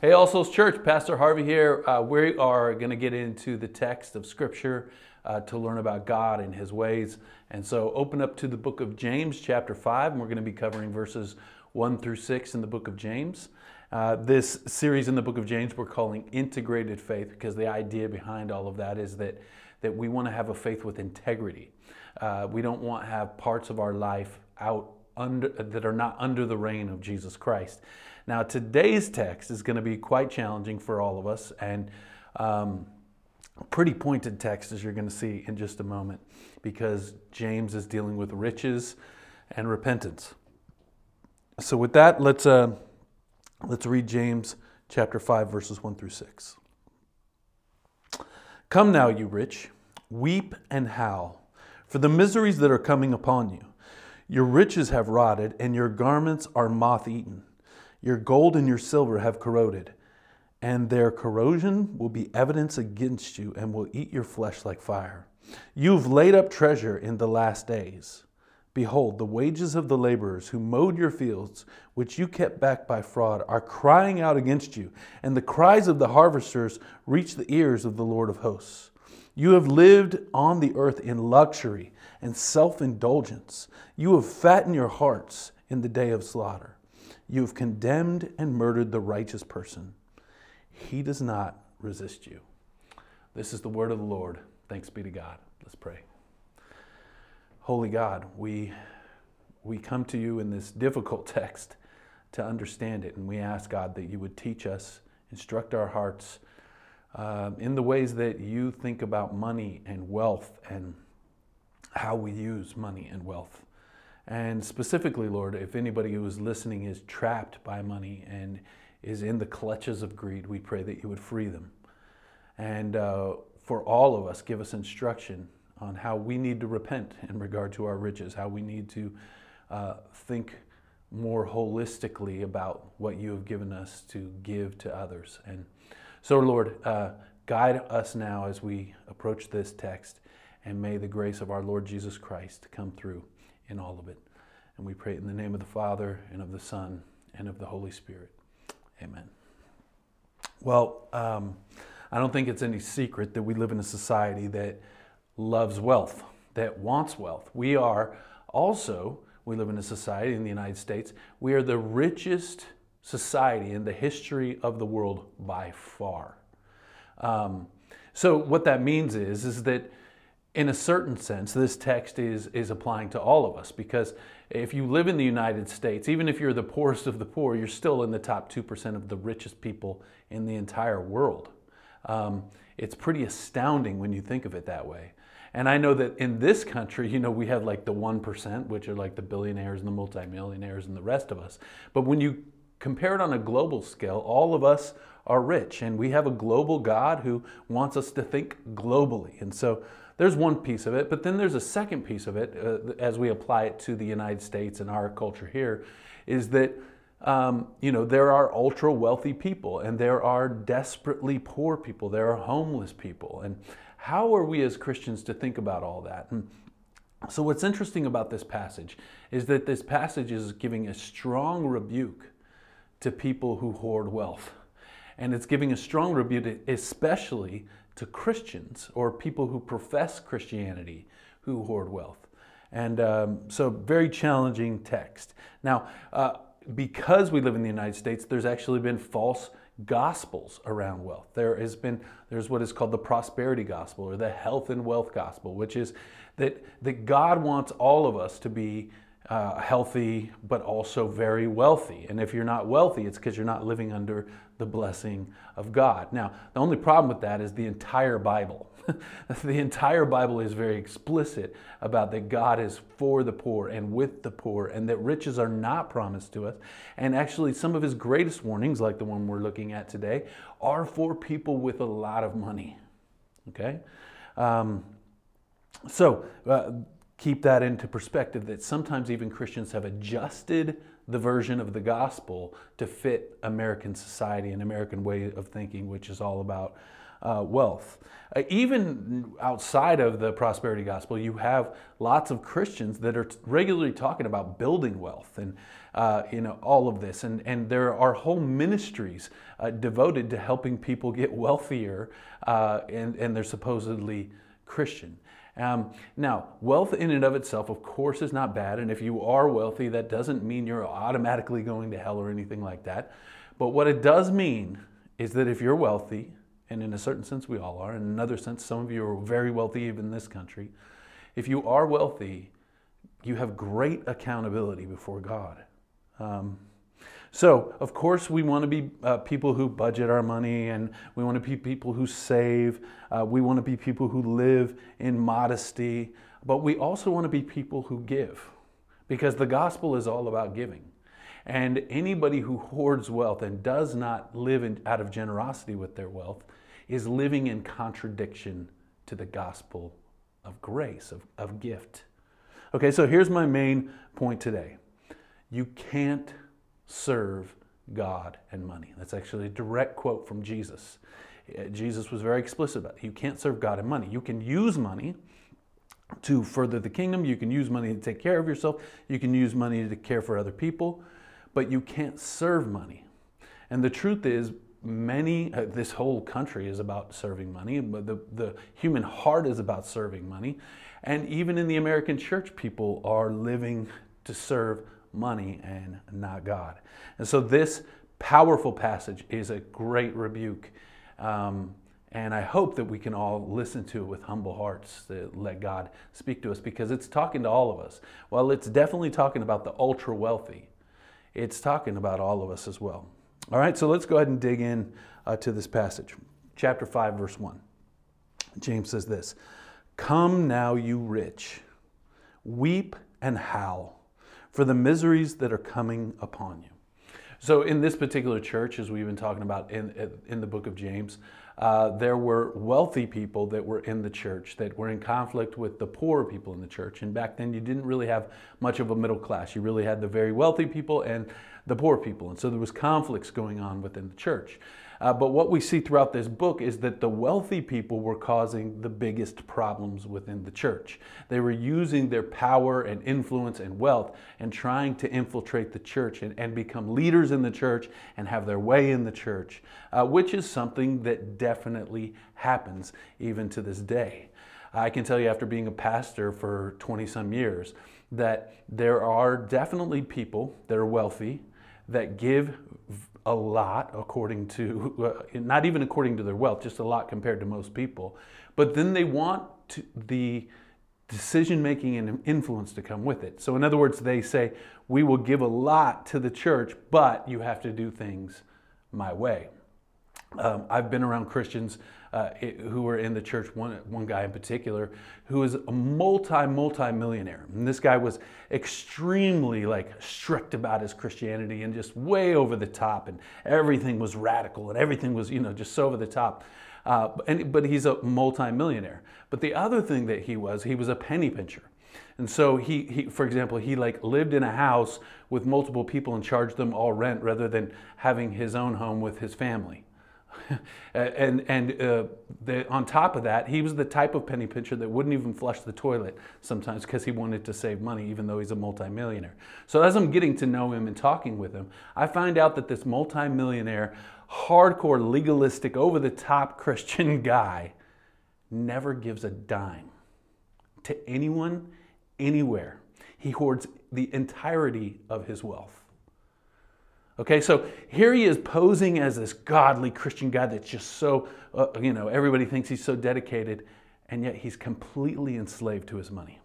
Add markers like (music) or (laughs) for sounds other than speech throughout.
Hey, All Souls Church, Pastor Harvey here. Uh, we are going to get into the text of Scripture uh, to learn about God and His ways. And so, open up to the book of James, chapter 5, and we're going to be covering verses 1 through 6 in the book of James. Uh, this series in the book of James we're calling Integrated Faith because the idea behind all of that is that, that we want to have a faith with integrity. Uh, we don't want to have parts of our life out under, that are not under the reign of Jesus Christ. Now, today's text is going to be quite challenging for all of us and um, pretty pointed text, as you're going to see in just a moment, because James is dealing with riches and repentance. So, with that, let's, uh, let's read James chapter 5, verses 1 through 6. Come now, you rich, weep and howl for the miseries that are coming upon you. Your riches have rotted, and your garments are moth eaten. Your gold and your silver have corroded, and their corrosion will be evidence against you and will eat your flesh like fire. You've laid up treasure in the last days. Behold, the wages of the laborers who mowed your fields, which you kept back by fraud, are crying out against you, and the cries of the harvesters reach the ears of the Lord of hosts. You have lived on the earth in luxury and self indulgence. You have fattened your hearts in the day of slaughter. You have condemned and murdered the righteous person. He does not resist you. This is the word of the Lord. Thanks be to God. Let's pray. Holy God, we, we come to you in this difficult (laughs) text to understand it, and we ask, God, that you would teach us, instruct our hearts uh, in the ways that you think about money and wealth and how we use money and wealth. And specifically, Lord, if anybody who is listening is trapped by money and is in the clutches of greed, we pray that you would free them. And uh, for all of us, give us instruction on how we need to repent in regard to our riches, how we need to uh, think more holistically about what you have given us to give to others. And so, Lord, uh, guide us now as we approach this text, and may the grace of our Lord Jesus Christ come through in all of it. And we pray in the name of the Father, and of the Son, and of the Holy Spirit. Amen. Well, um, I don't think it's any secret that we live in a society that loves wealth, that wants wealth. We are also, we live in a society in the United States, we are the richest society in the history of the world by far. Um, so what that means is, is that in a certain sense, this text is, is applying to all of us because if you live in the United States, even if you're the poorest of the poor, you're still in the top 2% of the richest people in the entire world. Um, it's pretty astounding when you think of it that way. And I know that in this country, you know, we have like the 1%, which are like the billionaires and the multimillionaires and the rest of us. But when you compare it on a global scale, all of us are rich. And we have a global God who wants us to think globally. And so there's one piece of it, but then there's a second piece of it uh, as we apply it to the United States and our culture here is that um, you know there are ultra wealthy people and there are desperately poor people, there are homeless people, and how are we as Christians to think about all that? And so what's interesting about this passage is that this passage is giving a strong rebuke to people who hoard wealth. And it's giving a strong rebuke, especially to Christians or people who profess Christianity who hoard wealth. And um, so, very challenging text. Now, uh, because we live in the United States, there's actually been false gospels around wealth. There has been there's what is called the prosperity gospel or the health and wealth gospel, which is that that God wants all of us to be uh, healthy, but also very wealthy. And if you're not wealthy, it's because you're not living under the blessing of God. Now, the only problem with that is the entire Bible. (laughs) the entire Bible is very explicit about that God is for the poor and with the poor, and that riches are not promised to us. And actually, some of his greatest warnings, like the one we're looking at today, are for people with a lot of money. Okay? Um, so, uh, keep that into perspective that sometimes even Christians have adjusted the version of the gospel to fit American society and American way of thinking, which is all about uh, wealth. Uh, even outside of the prosperity gospel, you have lots of Christians that are t- regularly talking about building wealth and uh, you know all of this, and and there are whole ministries uh, devoted to helping people get wealthier, uh, and and they're supposedly Christian. Um, now, wealth in and of itself, of course, is not bad, and if you are wealthy, that doesn't mean you're automatically going to hell or anything like that. But what it does mean is that if you're wealthy and in a certain sense we all are, in another sense, some of you are very wealthy even in this country. If you are wealthy, you have great accountability before God. Um, so, of course, we want to be uh, people who budget our money and we want to be people who save. Uh, we want to be people who live in modesty. But we also want to be people who give because the gospel is all about giving. And anybody who hoards wealth and does not live in, out of generosity with their wealth is living in contradiction to the gospel of grace, of, of gift. Okay, so here's my main point today. You can't serve God and money. That's actually a direct quote from Jesus. Uh, Jesus was very explicit about it. You can't serve God and money. You can use money to further the kingdom, you can use money to take care of yourself, you can use money to care for other people, but you can't serve money. And the truth is, many, uh, this whole country is about serving money, but the, the human heart is about serving money. And even in the American church, people are living to serve money and not God. And so this powerful passage is a great rebuke. Um, and I hope that we can all listen to it with humble hearts to let God speak to us because it's talking to all of us. Well, it's definitely talking about the ultra wealthy, it's talking about all of us as well. All right, so let's go ahead and dig in uh, to this passage. Chapter 5, verse 1. James says this Come now, you rich, weep and howl for the miseries that are coming upon you. So, in this particular church, as we've been talking about in, in the book of James, uh, there were wealthy people that were in the church that were in conflict with the poor people in the church. And back then, you didn't really have much of a middle class. You really had the very wealthy people and the poor people. And so there was conflicts going on within the church. Uh, but what we see throughout this book is that the wealthy people were causing the biggest problems within the church. They were using their power and influence and wealth and trying to infiltrate the church and, and become leaders in the church and have their way in the church, uh, which is something that definitely happens even to this day. I can tell you after being a pastor for 20 some years that there are definitely people that are wealthy that give a lot according to, uh, not even according to their wealth, just a lot compared to most people. But then they want to, the decision making and influence to come with it. So, in other words, they say, We will give a lot to the church, but you have to do things my way. Um, I've been around Christians uh, who were in the church, one, one guy in particular, who was a multi, multi millionaire. And this guy was extremely like strict about his Christianity and just way over the top, and everything was radical and everything was, you know, just so over the top. Uh, and, but he's a multi-millionaire. But the other thing that he was, he was a penny pincher. And so he, he, for example, he like lived in a house with multiple people and charged them all rent rather than having his own home with his family. (laughs) and and uh, the, on top of that, he was the type of penny pincher that wouldn't even flush the toilet sometimes because he wanted to save money, even though he's a multimillionaire. So as I'm getting to know him and talking with him, I find out that this multimillionaire, hardcore, legalistic, over the top Christian (laughs) guy never gives a dime to anyone, anywhere. He hoards the entirety of his wealth. Okay, so here he is posing as this godly Christian guy that's just so, uh, you know, everybody thinks he's so dedicated, and yet he's completely enslaved to his money.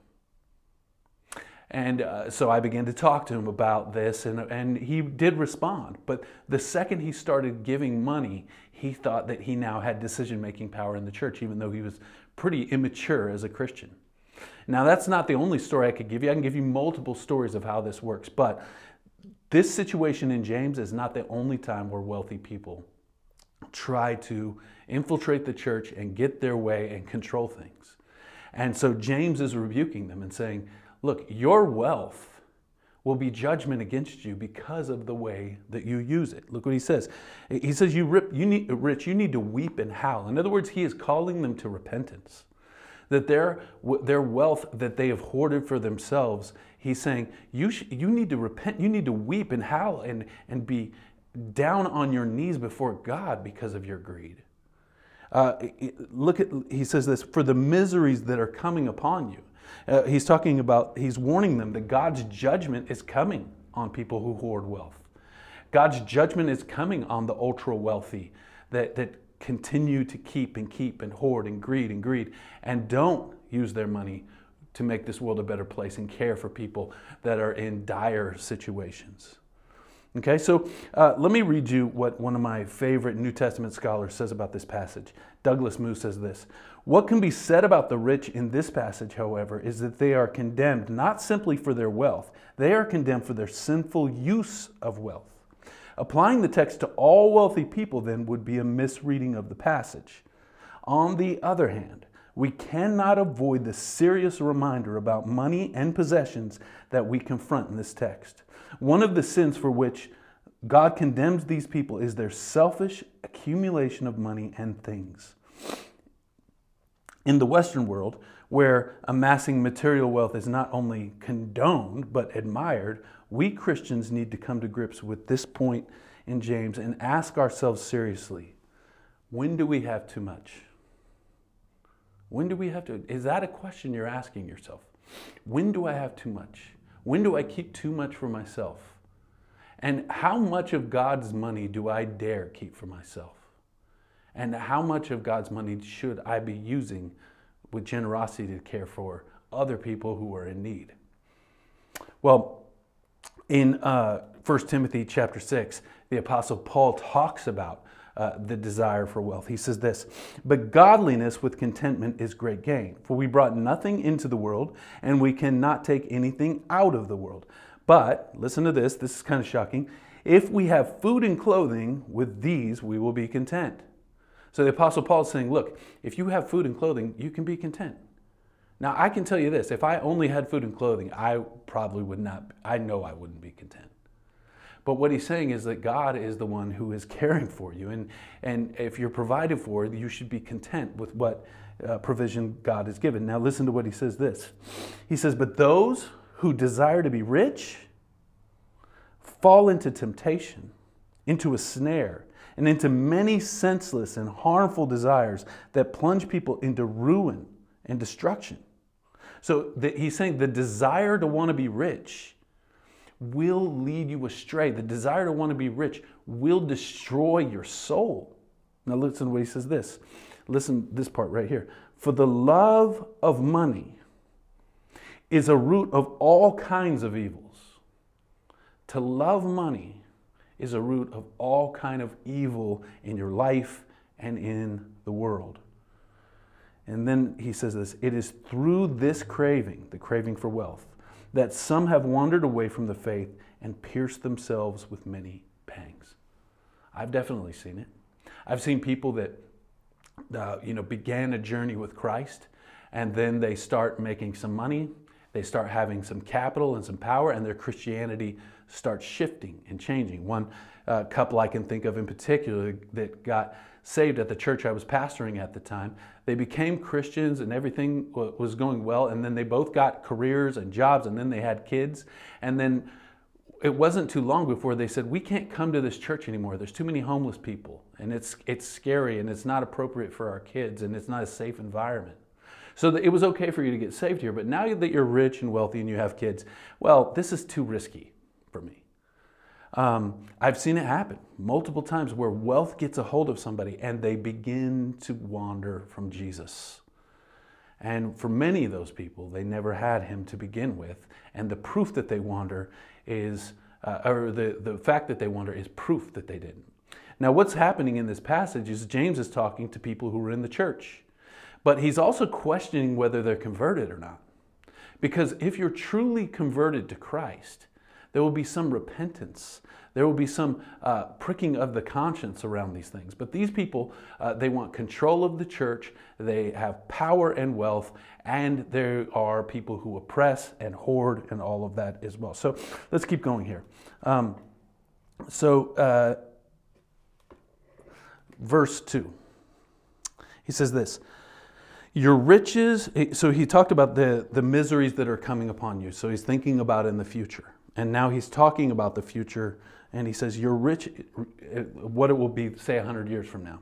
And uh, so I began to talk to him about this, and, and he did respond. But the second he started giving money, he thought that he now had decision making power in the church, even though he was pretty immature as a Christian. Now, that's not the only story I could give you. I can give you multiple stories of how this works, but this situation in James is not the only time where wealthy people try to infiltrate the church and get their way and control things. And so James is rebuking them and saying, look, your wealth will be judgment against you because of the way that you use it. Look what he says. He says, "You rip, you need rich. You need to weep and howl." In other words, he is calling them to repentance. That their their wealth that they have hoarded for themselves, he's saying, you sh- you need to repent. You need to weep and howl and and be down on your knees before God because of your greed. Uh, look at he says this for the miseries that are coming upon you. Uh, he's talking about, he's warning them that God's judgment is coming on people who hoard wealth. God's judgment is coming on the ultra wealthy that, that continue to keep and keep and hoard and greed and greed and don't use their money to make this world a better place and care for people that are in dire situations. Okay, so uh, let me read you what one of my favorite New Testament scholars says about this passage. Douglas Moo says this What can be said about the rich in this passage, however, is that they are condemned not simply for their wealth, they are condemned for their sinful use of wealth. Applying the text to all wealthy people then would be a misreading of the passage. On the other hand, we cannot avoid the serious reminder about money and possessions that we confront in this text. One of the sins for which God condemns these people is their selfish accumulation of money and things. In the Western world, where amassing material wealth is not only condoned but admired, we Christians need to come to grips with this point in James and ask ourselves seriously when do we have too much? When do we have to? Is that a question you're asking yourself? When do I have too much? When do I keep too much for myself? And how much of God's money do I dare keep for myself? And how much of God's money should I be using with generosity to care for other people who are in need? Well, in uh, 1 Timothy chapter 6, the Apostle Paul talks about uh, the desire for wealth. He says this, but godliness with contentment is great gain, for we brought nothing into the world, and we cannot take anything out of the world. But, listen to this, this is kind of shocking. If we have food and clothing, with these we will be content. So the Apostle Paul is saying, look, if you have food and clothing, you can be content. Now, I can tell you this if I only had food and clothing, I probably would not, I know I wouldn't be content. But what he's saying is that God is the one who is caring for you. And, and if you're provided for, you should be content with what uh, provision God has given. Now, listen to what he says this. He says, But those who desire to be rich fall into temptation, into a snare, and into many senseless and harmful desires that plunge people into ruin and destruction. So the, he's saying the desire to want to be rich will lead you astray. The desire to want to be rich will destroy your soul. Now listen what he says this. Listen this part right here. For the love of money is a root of all kinds of evils. To love money is a root of all kind of evil in your life and in the world. And then he says this, it is through this craving, the craving for wealth, that some have wandered away from the faith and pierced themselves with many pangs. I've definitely seen it. I've seen people that uh, you know began a journey with Christ and then they start making some money they start having some capital and some power, and their Christianity starts shifting and changing. One uh, couple I can think of in particular that got saved at the church I was pastoring at the time, they became Christians and everything was going well, and then they both got careers and jobs, and then they had kids. And then it wasn't too long before they said, We can't come to this church anymore. There's too many homeless people, and it's, it's scary, and it's not appropriate for our kids, and it's not a safe environment. So it was okay for you to get saved here, but now that you're rich and wealthy and you have kids, well, this is too risky for me. Um, I've seen it happen multiple times where wealth gets a hold of somebody and they begin to wander from Jesus. And for many of those people, they never had him to begin with. And the proof that they wander is, uh, or the, the fact that they wander is proof that they didn't. Now, what's happening in this passage is James is talking to people who were in the church. But he's also questioning whether they're converted or not. Because if you're truly converted to Christ, There will be some repentance. There will be some uh, pricking of the conscience around these things. But these people, uh, they want control of the church, they have power and wealth, and there are people who oppress and hoard and all of that as well. So let's keep going here. Um, so, uh, verse 2, he says this. Your riches, so he talked about the, the miseries that are coming upon you. So he's thinking about in the future. And now he's talking about the future and he says, Your rich, what it will be, say, 100 years from now.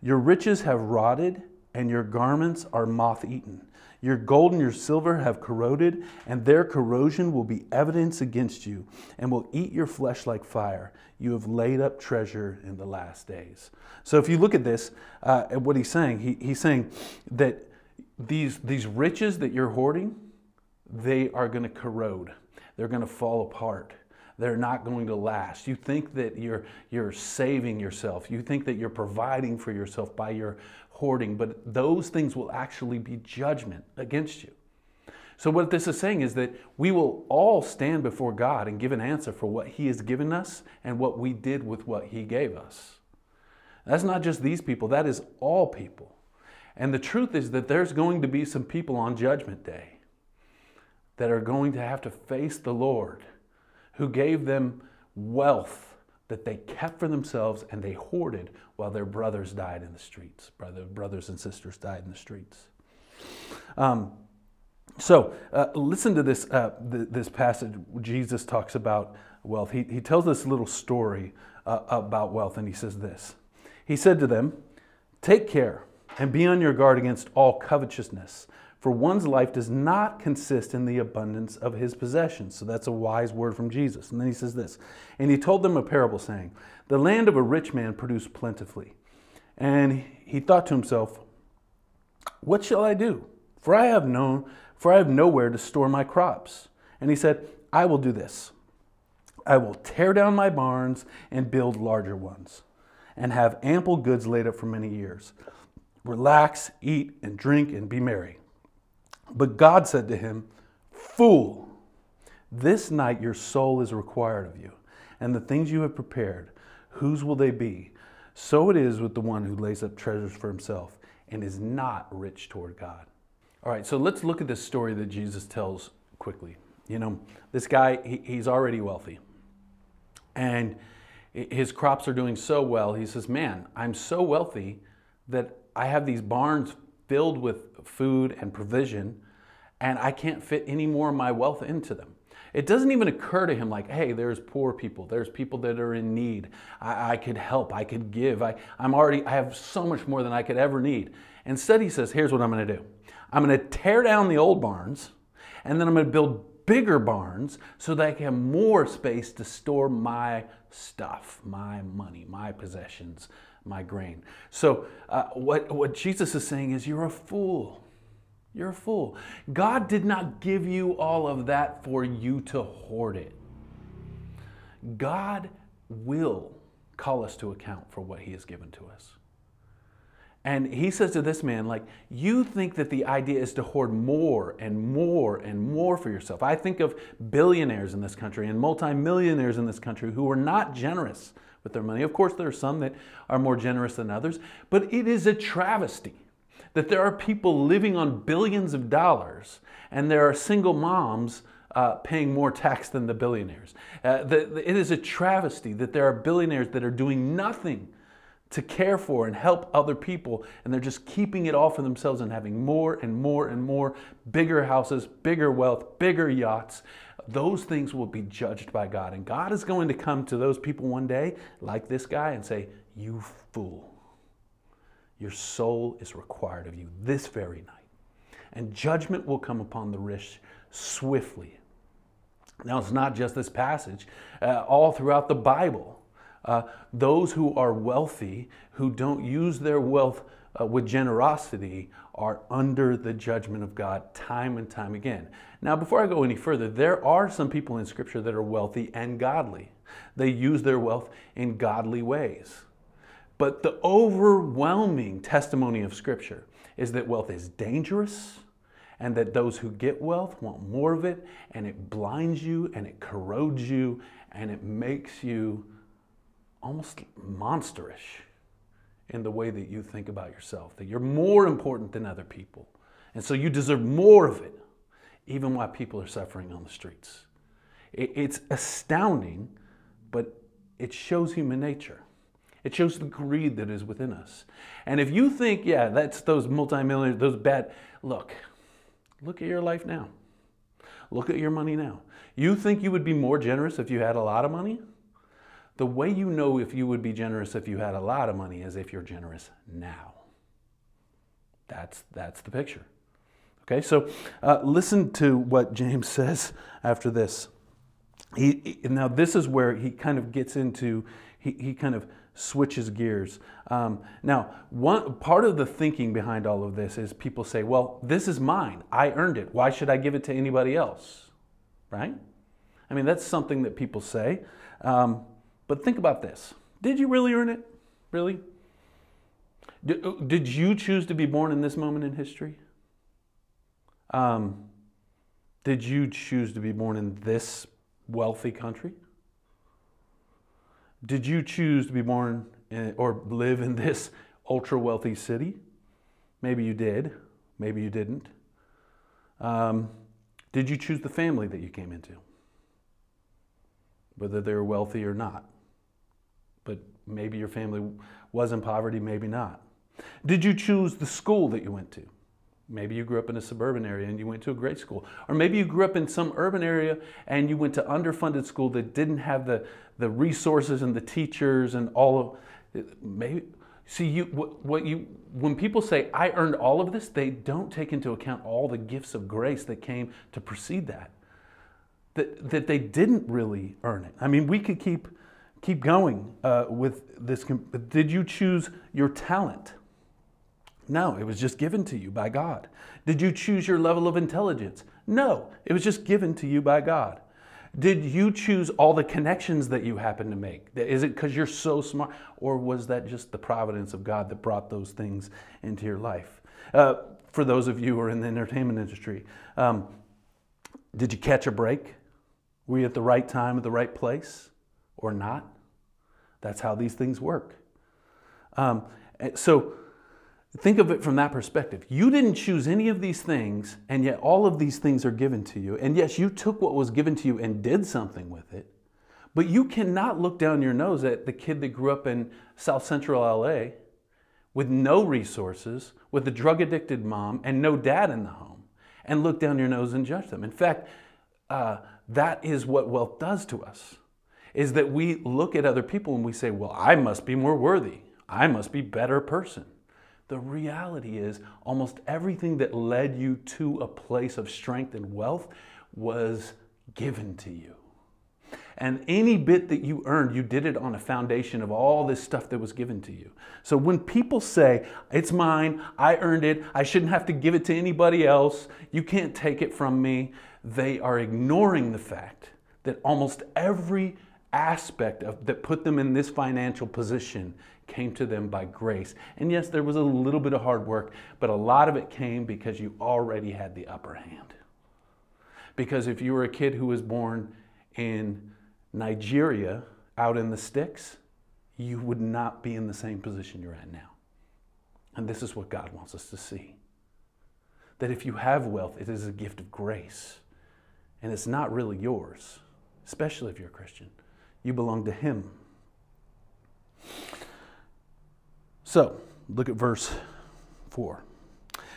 Your riches have rotted, and your garments are moth eaten. Your gold and your silver have corroded, and their corrosion will be evidence against you, and will eat your flesh like fire. You have laid up treasure in the last days. So, if you look at this, uh, at what he's saying, he, he's saying that these, these riches that you're hoarding, they are going to corrode, they're going to fall apart they're not going to last. You think that you're, you're saving yourself. You think that you're providing for yourself by your hoarding, but those things will actually be judgment against you. So, what this is saying is that we will all stand before God and give an answer for what He has given us and what we did with what He gave us. That's not just these people, that is all people. And the truth is that there's going to be some people on Judgment Day that are going to have to face the Lord who gave them wealth that they kept for themselves and they hoarded while their brothers died in the streets. Brother, brothers and sisters died in the streets. Um, so uh, listen to this, uh, th- this passage. Jesus talks about wealth. He, he tells this little story uh, about wealth, and he says this. He said to them, Take care and be on your guard against all covetousness for one's life does not consist in the abundance of his possessions. So that's a wise word from Jesus. And then he says this And he told them a parable, saying, The land of a rich man produced plentifully. And he thought to himself, What shall I do? For I have known, for I have nowhere to store my crops. And he said, I will do this. I will tear down my barns and build larger ones, and have ample goods laid up for many years. Relax, eat, and drink, and be merry. But God said to him, Fool, this night your soul is required of you, and the things you have prepared, whose will they be? So it is with the one who lays up treasures for himself and is not rich toward God. All right, so let's look at this story that Jesus tells quickly. You know, this guy, he, he's already wealthy. And his crops are doing so well. He says, Man, I'm so wealthy that I have these barns filled with food and provision, and I can't fit any more of my wealth into them. It doesn't even occur to him like, hey, there's poor people, there's people that are in need. I, I could help, I could give. I, I'm already, I have so much more than I could ever need. Instead, he says, here's what I'm gonna do. I'm gonna tear down the old barns, and then I'm gonna build bigger barns so that I can have more space to store my stuff, my money, my possessions, my grain. So, uh, what, what Jesus is saying is, you're a fool. You're a fool. God did not give you all of that for you to hoard it. God will call us to account for what He has given to us. And he says to this man, like, you think that the idea is to hoard more and more and more for yourself. I think of billionaires in this country and multimillionaires in this country who are not generous with their money. Of course, there are some that are more generous than others, but it is a travesty that there are people living on billions of dollars and there are single moms uh, paying more tax than the billionaires. Uh, the, the, it is a travesty that there are billionaires that are doing nothing to care for and help other people, and they're just keeping it all for themselves and having more and more and more bigger houses, bigger wealth, bigger yachts, those things will be judged by God. And God is going to come to those people one day, like this guy, and say, You fool. Your soul is required of you this very night. And judgment will come upon the rich swiftly. Now, it's not just this passage, uh, all throughout the Bible. Uh, those who are wealthy, who don't use their wealth uh, with generosity, are under the judgment of God time and time again. Now, before I go any further, there are some people in Scripture that are wealthy and godly. They use their wealth in godly ways. But the overwhelming testimony of Scripture is that wealth is dangerous and that those who get wealth want more of it, and it blinds you and it corrodes you and it makes you almost monsterish in the way that you think about yourself, that you're more important than other people. And so you deserve more of it, even while people are suffering on the streets. It's astounding, but it shows human nature. It shows the greed that is within us. And if you think, yeah, that's those multimillionaires, those bad, look, look at your life now. Look at your money now. You think you would be more generous if you had a lot of money? The way you know if you would be generous if you had a lot of money is if you're generous now. That's, that's the picture. Okay, so uh, listen to what James (laughs) says after this. He, he, now, this is where he kind of gets into, he, he kind of switches gears. Um, now, one part of the thinking behind all of this is people say, well, this is mine. I earned it. Why should I give it to anybody else? Right? I mean, that's something that people say. Um, but think about this Did you really earn it? Really? Did, uh, did you choose to be born in this moment in history? Um, did you choose to be born in this wealthy country? Did you choose to be born in, or live in this ultra wealthy city? Maybe you did, maybe you didn't. Um, did you choose the family that you came into? Whether they were wealthy or not. But maybe your family was in poverty, maybe not. Did you choose the school that you went to? Maybe you grew up in a suburban area and you went to a great school. Or maybe you grew up in some urban area and you went to underfunded school that didn't have the, the resources and the teachers and all of maybe see you what you when people say I earned all of this, they don't take into account all the gifts of grace that came to precede that. That, that they didn't really earn it. I mean, we could keep keep going uh, with this. Did you choose your talent? No, it was just given to you by God. Did you choose your level of intelligence? No, it was just given to you by God. Did you choose all the connections that you happen to make? Is it because you're so smart? Or was that just the providence of God that brought those things into your life? Uh, for those of you who are in the entertainment industry, um, did you catch a break? Were you at the right time at the right place or not? That's how these things work. Um, so, Think of it from that perspective. You didn't choose any of these things, and yet all of these things are given to you. And yes, you took what was given to you and did something with it. But you cannot look down your nose at the kid that grew up in South Central LA with no resources, with a drug addicted mom, and no dad in the home, and look down your nose and judge them. In fact, uh, that is what wealth does to us is that we look at other people and we say, well, I must be more worthy. I must be better person. The reality is, almost everything that led you to a place of strength and wealth was given to you. And any bit that you earned, you did it on a foundation of all this stuff that was given to you. So when people say, it's mine, I earned it, I shouldn't have to give it to anybody else, you can't take it from me, they are ignoring the fact that almost every aspect of, that put them in this financial position came to them by grace. And yes, there was a little bit of hard work, but a lot of it came because you already had the upper hand. Because if you were a kid who was born in Nigeria out in the sticks, you would not be in the same position you're at now. And this is what God wants us to see. That if you have wealth, it is a gift of grace. And it's not really yours, especially if you're a Christian. You belong to Him. So, look at verse 4.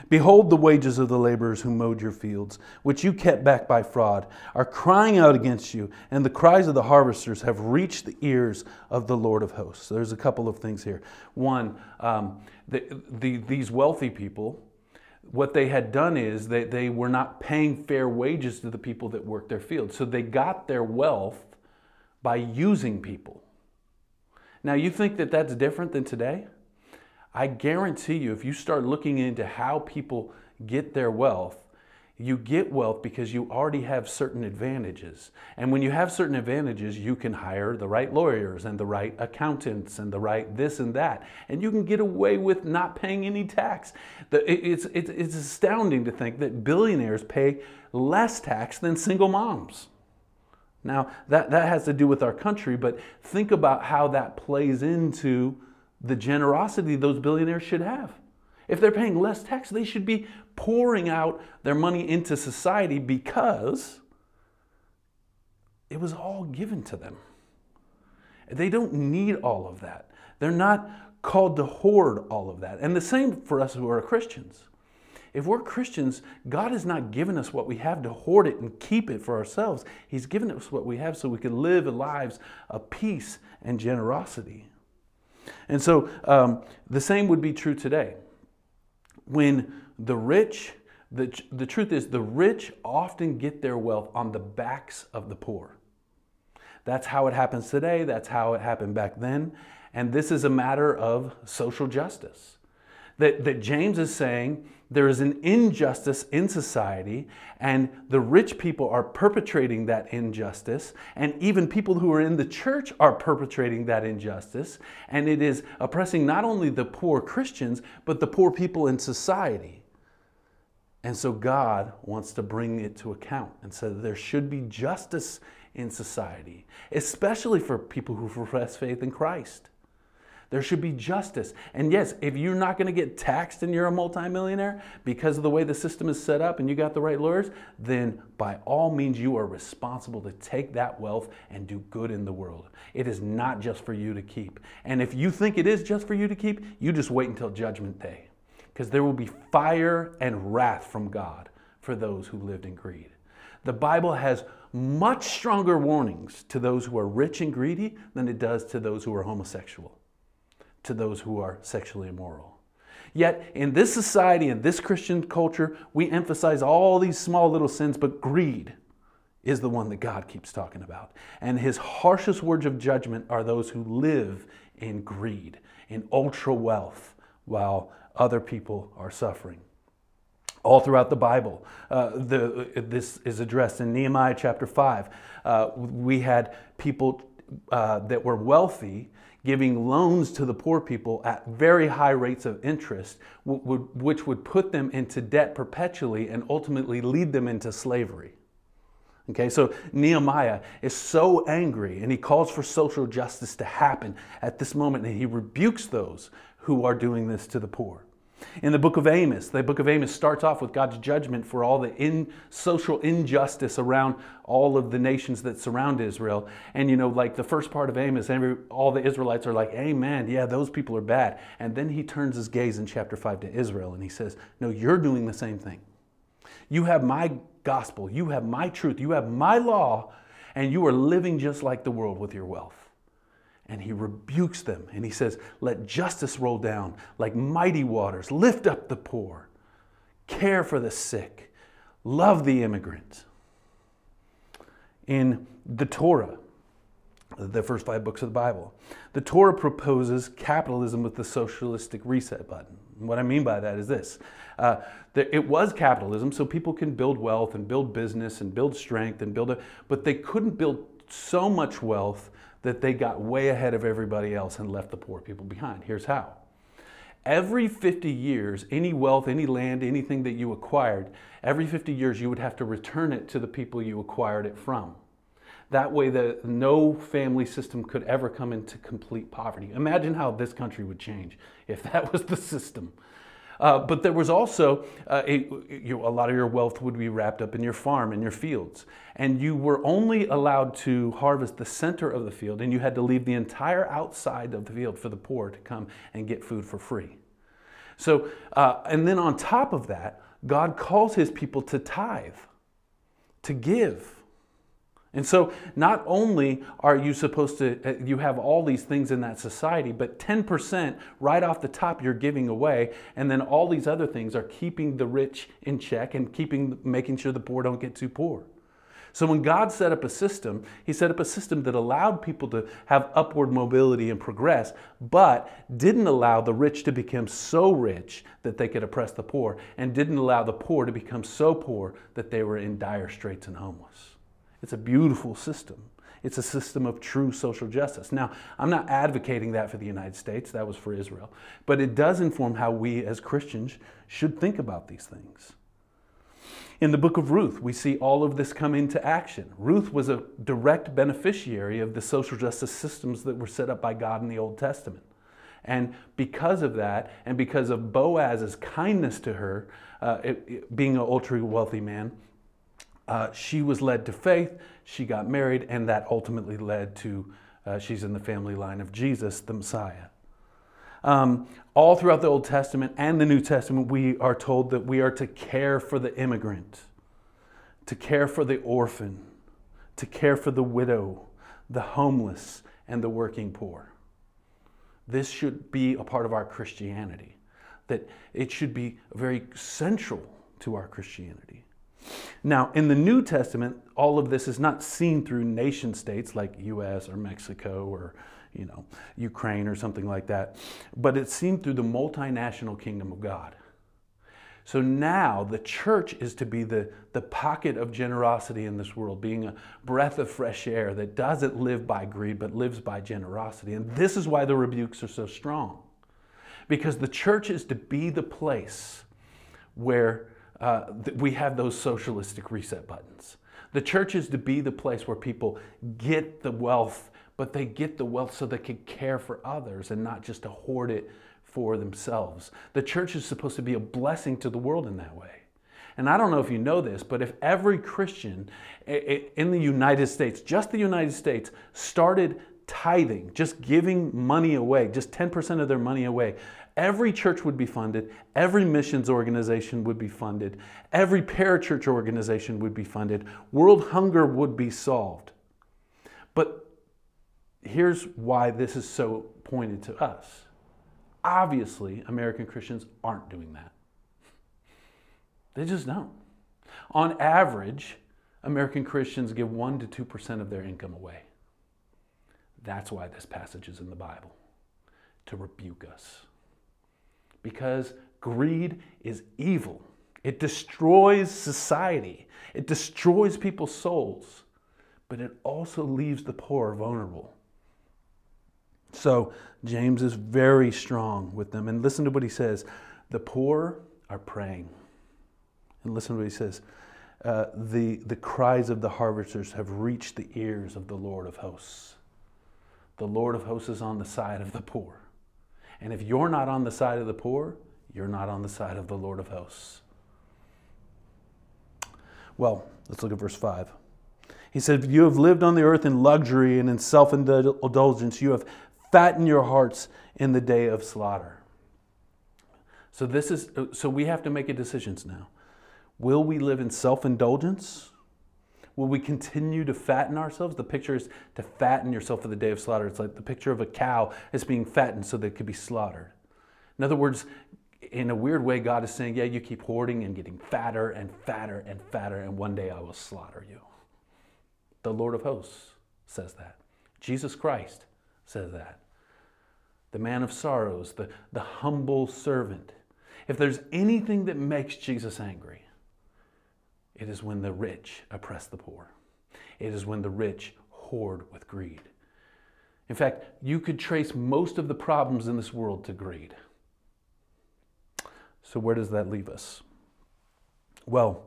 Behold, the wages of the laborers who mowed your fields, which you kept back by fraud, are crying out against you, and the cries of the harvesters have reached the ears of the Lord of hosts. So there's a couple of things here. One, um, the, the, these wealthy people, what they had done is they, they were not paying fair wages to the people that worked their fields. So they got their wealth by using people. Now, you think that that's different than today? I guarantee you, if you start looking into how people get their wealth, you get wealth because you already have certain advantages. And when you have certain advantages, you can hire the right lawyers and the right accountants and the right this and that. And you can get away with not paying any tax. It's, it's, it's astounding to think that billionaires pay less tax than single moms. Now, that, that has to do with our country, but think about how that plays into the generosity those billionaires should have. If they're paying less tax, they should be pouring out their money into society because it was all given to them. They don't need all of that. They're not called to hoard all of that. And the same for us who are Christians. If we're Christians, God has not given us what we have to hoard it and keep it for ourselves. He's given us what we have so we can live lives of peace and generosity. And so um, the same would be true today. When the rich, the, the truth is, the rich often get their wealth on the backs of the poor. That's how it happens today. That's how it happened back then. And this is a matter of social justice. That, that James is saying there is an injustice in society, and the rich people are perpetrating that injustice, and even people who are in the church are perpetrating that injustice, and it is oppressing not only the poor Christians, but the poor people in society. And so God wants to bring it to account and said there should be justice in society, especially for people who profess faith in Christ. There should be justice. And yes, if you're not going to get taxed and you're a multimillionaire because of the way the system is set up and you got the right lawyers, then by all means you are responsible to take that wealth and do good in the world. It is not just for you to keep. And if you think it is just for you to keep, you just wait until judgment day because there will be fire and wrath from God for those who lived in greed. The Bible has much stronger warnings to those who are rich and greedy than it does to those who are homosexual, to those who are sexually immoral. Yet, in this society, in this Christian culture, we emphasize all these small little sins, but greed is the one that God keeps talking about. And his harshest words of judgment are those who live in greed, in ultra wealth, while other people are suffering. All throughout the Bible, uh, the, this is addressed in Nehemiah chapter 5. Uh, we had people uh, that were wealthy giving loans to the poor people at very high rates of interest, which would put them into debt perpetually and ultimately lead them into slavery. Okay, so Nehemiah is so angry and he calls for social justice to happen at this moment and he rebukes those who are doing this to the poor. In the book of Amos, the book of Amos starts off with God's judgment for all the in, social injustice around all of the nations that surround Israel. And you know, like the first part of Amos, every, all the Israelites are like, Amen, yeah, those people are bad. And then he turns his gaze in chapter 5 to Israel and he says, No, you're doing the same thing. You have my gospel, you have my truth, you have my law, and you are living just like the world with your wealth and he rebukes them and he says, Let justice roll down like mighty waters, lift up the poor, care for the sick, love the immigrant. In the Torah, the first five books of the Bible, the Torah proposes capitalism with the socialistic reset button. What I mean by that is this uh, it was capitalism, so people can build wealth and build business and build strength and build a, but they couldn't build so much wealth that they got way ahead of everybody else and left the poor people behind. Here's how. Every 50 years, any wealth, any land, anything that you acquired, every 50 years you would have to return it to the people you acquired it from. That way, the, no family system could ever come into complete poverty. Imagine how this country would change if that (laughs) was the system. Uh, but there was also uh, a, you, a lot of your wealth would be wrapped up in your farm and your fields. And you were only allowed to harvest the center of the field, and you had to leave the entire outside of the field for the poor to come and get food for free. So, uh, and then on top of that, God calls his people to tithe, to give. And so, not only are you supposed to, uh, you have all these things in that society, but 10% right off the top you're giving away. And then all these other things are keeping the rich in check and keeping, making sure the poor don't get too poor. So when God set up a system, He set up a system that allowed people to have upward mobility and progress, but didn't allow the rich to become so rich that they could oppress the poor, and didn't allow the poor to become so poor that they were in dire straits and homeless. It's a beautiful system. It's a system of true social justice. Now, I'm not advocating that for the United States, that was for Israel, but it does inform how we as Christians should think about these things. In the book of Ruth, we see all of this come into action. Ruth was a direct beneficiary of the social justice systems that were set up by God in the Old Testament. And because of that, and because of Boaz's kindness to her, uh, it, it, being an ultra wealthy man, uh, she was led to faith, she got married, and that ultimately led to uh, she's in the family line of Jesus, the Messiah. Um, all throughout the Old Testament and the New Testament, we are told that we are to care for the immigrant, to care for the orphan, to care for the widow, the homeless, and the working poor. This should be a part of our Christianity, that it should be very central to our Christianity. Now, in the New Testament, all of this is not seen through nation states like US or Mexico or you know, Ukraine or something like that. But it's seen through the multinational kingdom of God. So now the church is to be the, the pocket of generosity in this world, being a breath of fresh air that doesn't live by greed but lives by generosity. And this is why the rebukes are so strong. Because the church is to be the place where uh, we have those socialistic reset buttons. The church is to be the place where people get the wealth but they get the wealth so they can care for others and not just to hoard it for themselves. The church is supposed to be a blessing to the world in that way. And I don't know if you know this, but if every Christian in the United States, just the United States, started tithing, just giving money away, just 10% of their money away, every church would be funded, every missions organization would be funded, every parachurch organization would be funded, world hunger would be solved. But here's why this is so pointed to us. Obviously, American Christians aren't doing that. They just don't. On average, American Christians give 1% to 2% of their income away. That's why this passage is in the Bible, to rebuke us. Because greed is evil, it destroys society, it destroys people's souls, but it also leaves the poor vulnerable. So James is very strong with them. And listen to what he says the poor are praying. And listen to what he says. Uh, the, the cries of the harvesters have reached the ears of the Lord of hosts. The Lord of hosts is on the side of the poor. And if you're not on the side of the poor, you're not on the side of the Lord of hosts. Well, let's look at verse 5. He said, You have lived on the earth in luxury and in self indulgence. You have fattened your hearts in the day of slaughter. So this is so we have to make a decisions now. Will we live in self-indulgence? Will we continue to fatten ourselves? The picture is to fatten yourself for the day of slaughter. It's like the picture of a cow is being fattened so that it could be slaughtered. In other words, in a weird way, God is saying, Yeah, you keep hoarding and getting fatter and fatter and fatter, and one day I will slaughter you. The Lord of hosts says that. Jesus Christ says that. The man of sorrows, the, the humble servant. If there's anything that makes Jesus angry, it is when the rich oppress the poor. It is when the rich hoard with greed. In fact, you could trace most of the problems in this world to greed. So, where does that leave us? Well,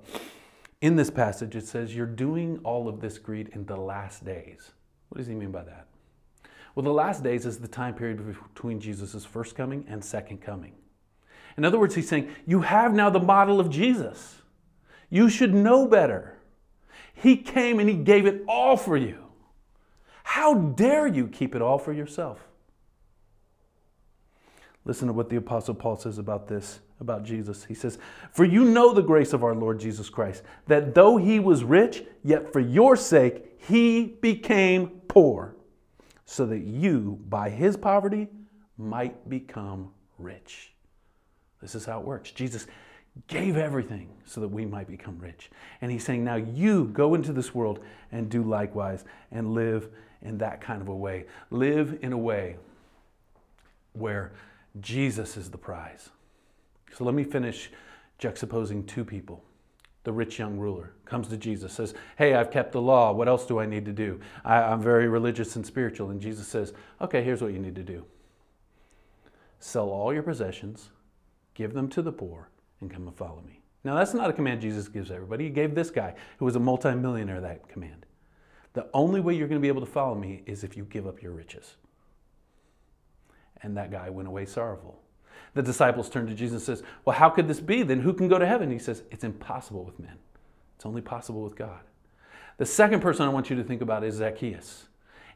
in this passage, it says, You're doing all of this greed in the last days. What does he mean by that? Well, the last days is the time period between Jesus' first coming and second coming. In other words, he's saying, You have now the model of Jesus. You should know better. He came and he gave it all for you. How dare you keep it all for yourself? Listen to what the Apostle Paul says about this, about Jesus. He says, For you know the grace of our Lord Jesus Christ, that though he was rich, yet for your sake he became poor so that you, by his poverty, might become rich. This is how it works. Jesus gave everything so that we might become rich. And he's saying, now you go into this world and do likewise and live in that kind of a way. Live in a way where Jesus is the prize. So let me finish juxtaposing two people. The rich young ruler comes to Jesus, says, Hey, I've kept the law. What else do I need to do? I, am very religious and spiritual. And Jesus says, Okay, here's what you need to do sell all your possessions, give them to the poor, and come and follow me. Now, that's not a command Jesus gives everybody. He gave this guy, who was a multimillionaire, that command. The only way you're going to be able to follow me is if you give up your riches. And that guy went away sorrowful. The disciples turned to Jesus and says, Well, how could this be? Then who can go to heaven? He says, It's impossible with men. It's only possible with God. The second person I want you to think about is Zacchaeus,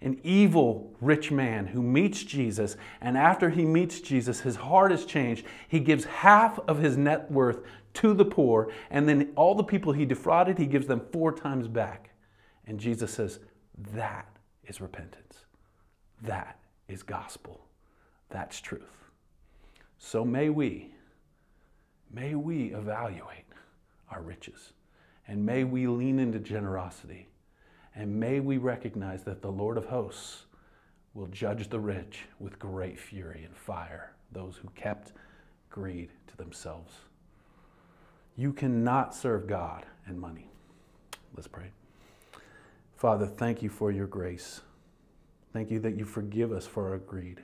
an evil rich man who meets Jesus. And after he meets Jesus, his heart is changed. He gives half of his net worth to the poor. And then all the people he defrauded, he gives them four times back. And Jesus says, That is repentance. That is gospel. That's truth. So may we, may we evaluate our riches and may we lean into generosity and may we recognize that the Lord of hosts will judge the rich with great fury and fire, those who kept greed to themselves. You cannot serve God and money. Let's pray. Father, thank you for your grace. Thank you that you forgive us for our greed.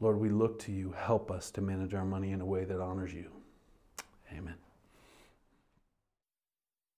Lord, we look to you. Help us to manage our money in a way that honors you. Amen.